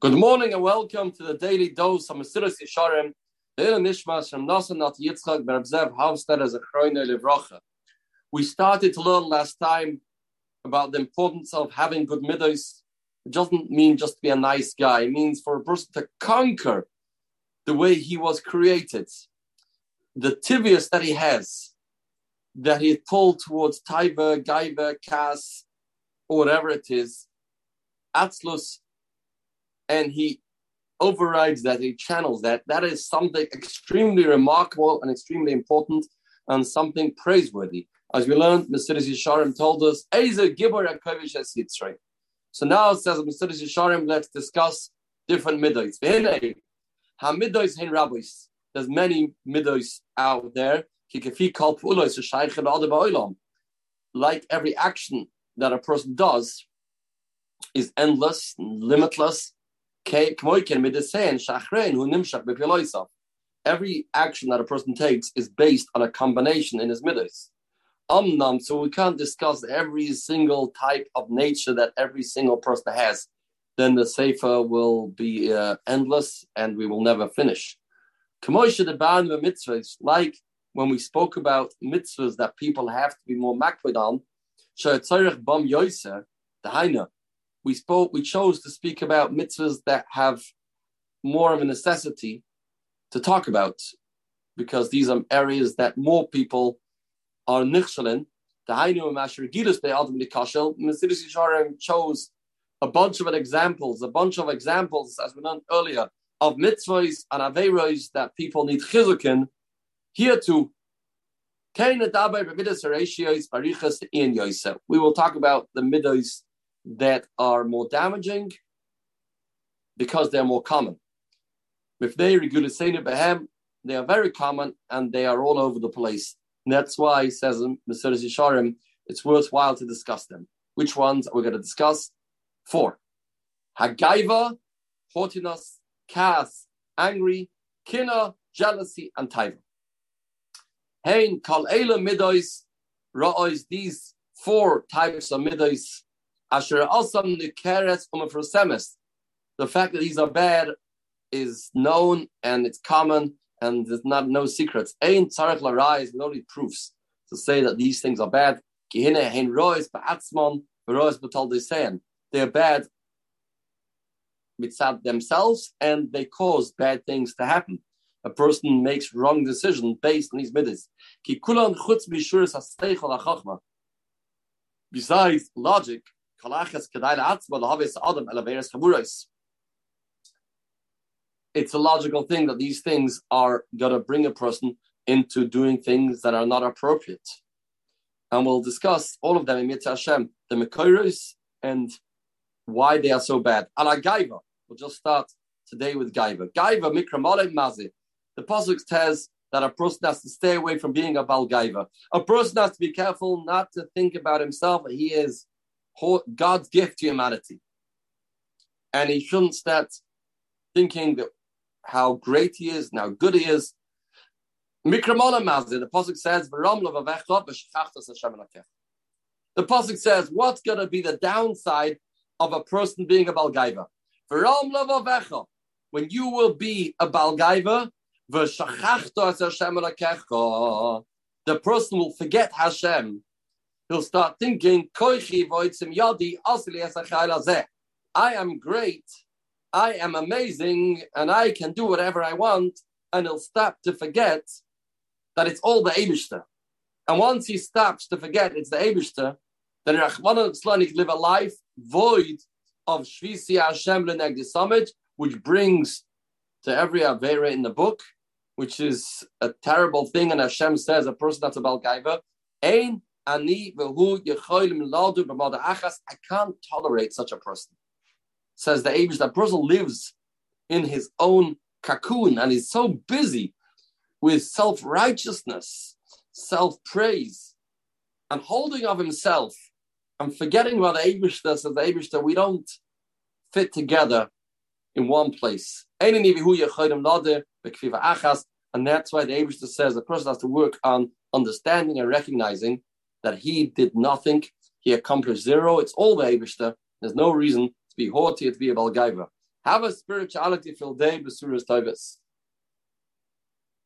Good morning and welcome to the daily dose of Mesilas Yesharim. Nishmas from Yitzchak Havstad as a. We started to learn last time about the importance of having good midos. It doesn't mean just to be a nice guy. It means for a person to conquer the way he was created, the tibius that he has, that he pulled towards taiva, gaiva, kas, or whatever it is, atzlus, and he overrides that, he channels that. That is something extremely remarkable and extremely important and something praiseworthy. As we learned, Mesilas Yesharim told us. So now says, Mesilas Yesharim, let's discuss different rabbis. There's many midos out there. Like every action that a person does is endless, limitless, Every action that a person takes is based on a combination in his. Umnam, so we can't discuss every single type of nature that every single person has. Then the sefer will be uh, endless and we will never finish. Like when we spoke about mitzvahs that people have to be more makpid on, we spoke, we chose to speak about mitzvahs that have more of a necessity to talk about, because these are areas that more people are nichshalin. The Hainu Masher Gilus Be ultimately Kashel. Mesilas Yesharim chose a bunch of examples, a bunch of examples, as we learned earlier, of mitzvahs and averos that people need chizukin. Here too, we will talk about the midos that are more damaging because they're more common. If they behem, they are very common and they are all over the place. And that's why he says Mesilas Yesharim, it's worthwhile to discuss them. Which ones are we going to discuss? Four. Hagaiva, haughtiness, kas, angry, kina, jealousy, and taiva. Hein kal eila midois, ra'ois, these four types of midois Asher also nikeres umafrosemis. The fact that these are bad is known and it's common and there's not no secrets. Ein tzarech larais with only proofs to say that these things are bad. Kihine hein rois ba'atzmon rois. They're bad mitzad themselves and they cause bad things to happen. A person makes wrong decisions based on these midas. Besides logic, it's a logical thing that these things are going to bring a person into doing things that are not appropriate. And we'll discuss all of them in Mitzvah Hashem, the Mekoiros and why they are so bad. Ala Gaiva. We'll just start today with Gaiva. Gaiva, Mikramale Mazi. The Pasuk says that a person has to stay away from being a Balgaiva. A person has to be careful not to think about himself. He is God's gift to humanity. And he shouldn't start thinking that how great he is and how good he is. Mikramola Mazid, the Pasuk says, The Pasuk says, what's going to be the downside of a person being a Balgaiva? When you will be a Balgaiva, the person will forget Hashem he'll start thinking, I am great, I am amazing, and I can do whatever I want, and he'll stop to forget that it's all the Abishter. And once he stops to forget it's the Abishter, then Rachman can live a life void of Shvisi Hashem Lenegdi which brings to every Avera in the book, which is a terrible thing. And Hashem says a person that's a Balgaiva, Ain I can't tolerate such a person. Says the Abish, that person lives in his own cocoon and is so busy with self righteousness, self praise, and holding of himself and forgetting about the Abish says the Abish that we don't fit together in one place. And that's why the Abish says the person has to work on understanding and recognizing that he did nothing, he accomplished zero. It's all the Abishter. There's no reason to be haughty, to be a Balgaiva. Have a spirituality filled day, Basuras Tavis.